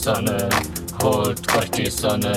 կրտիսանը, հոտ կրտիսանը,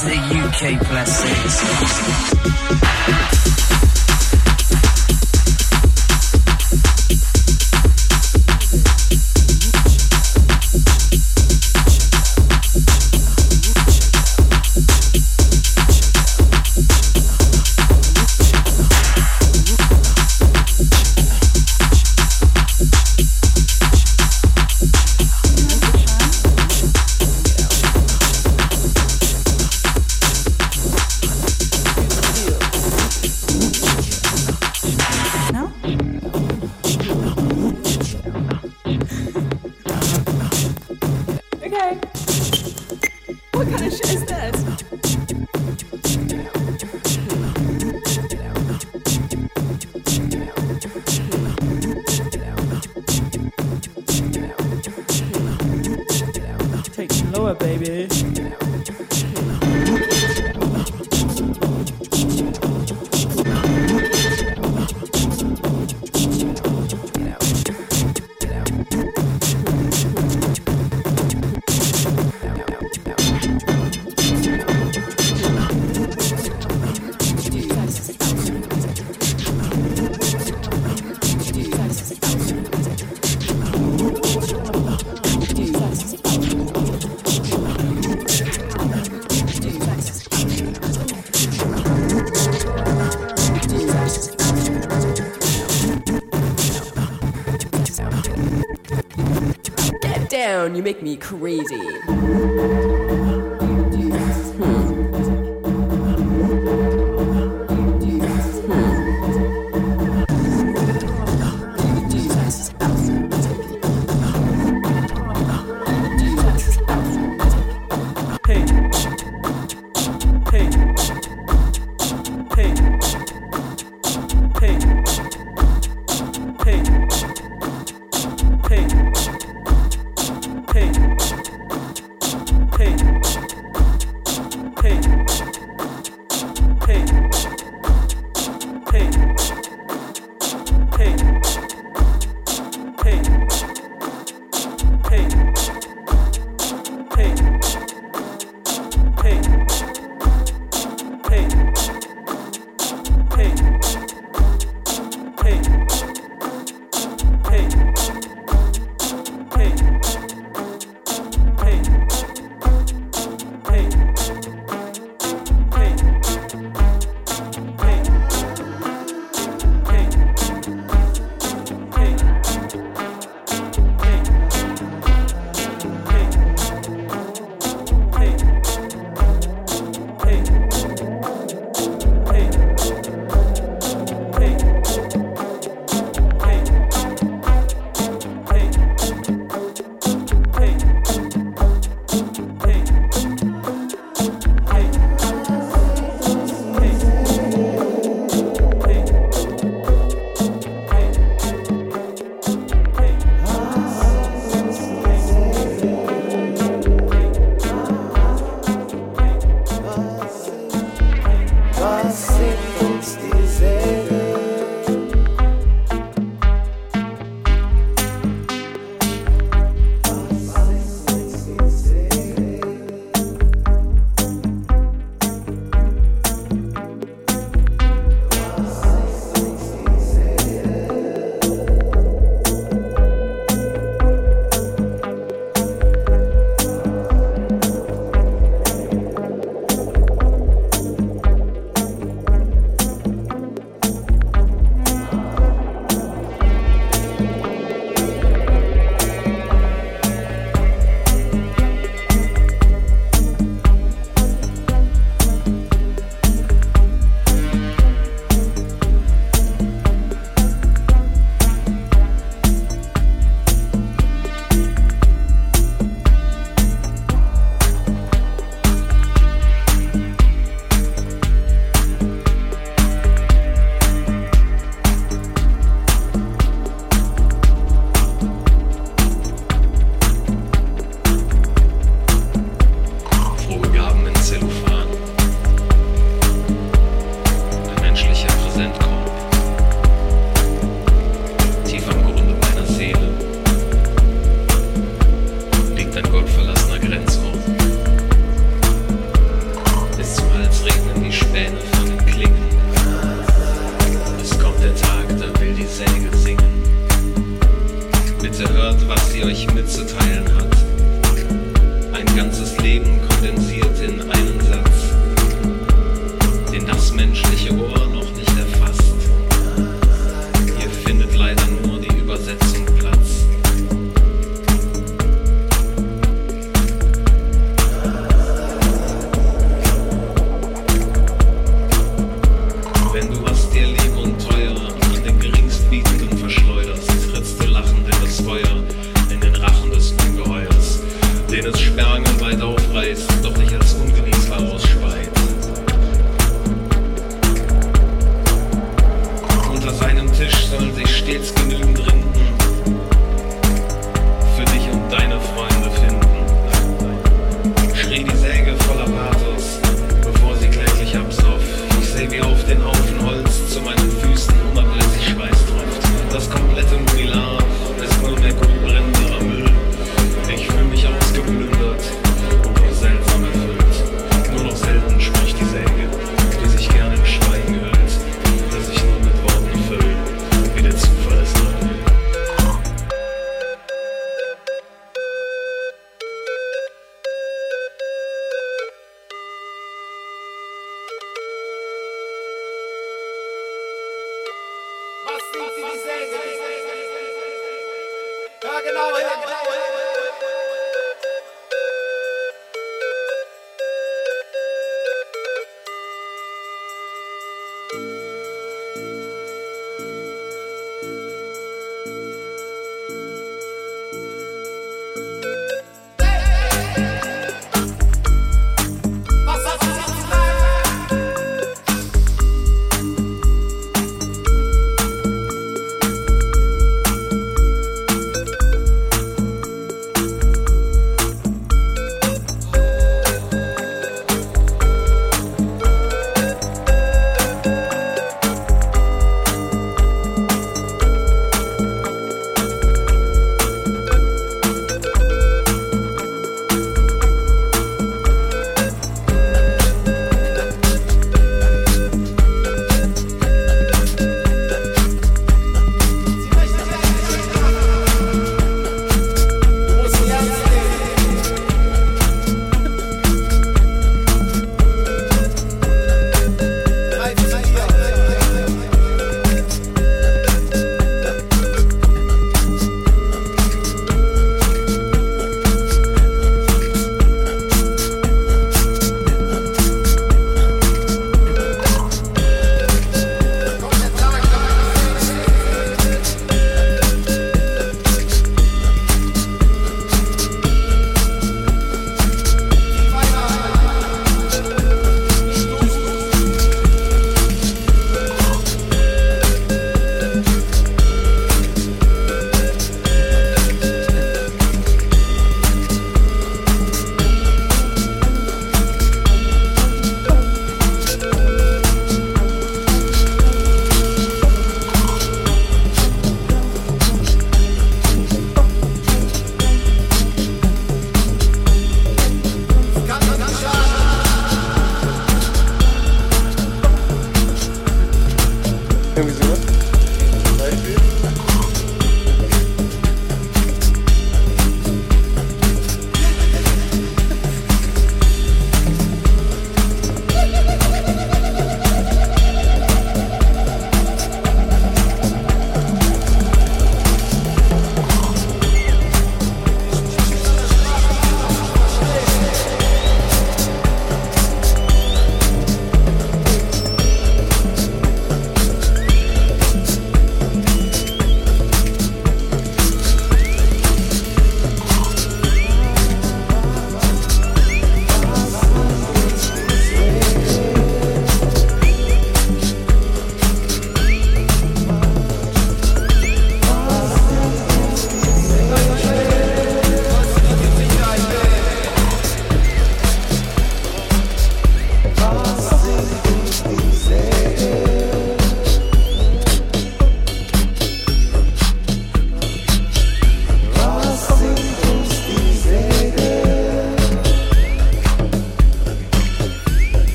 to the UK classics. and You make me crazy.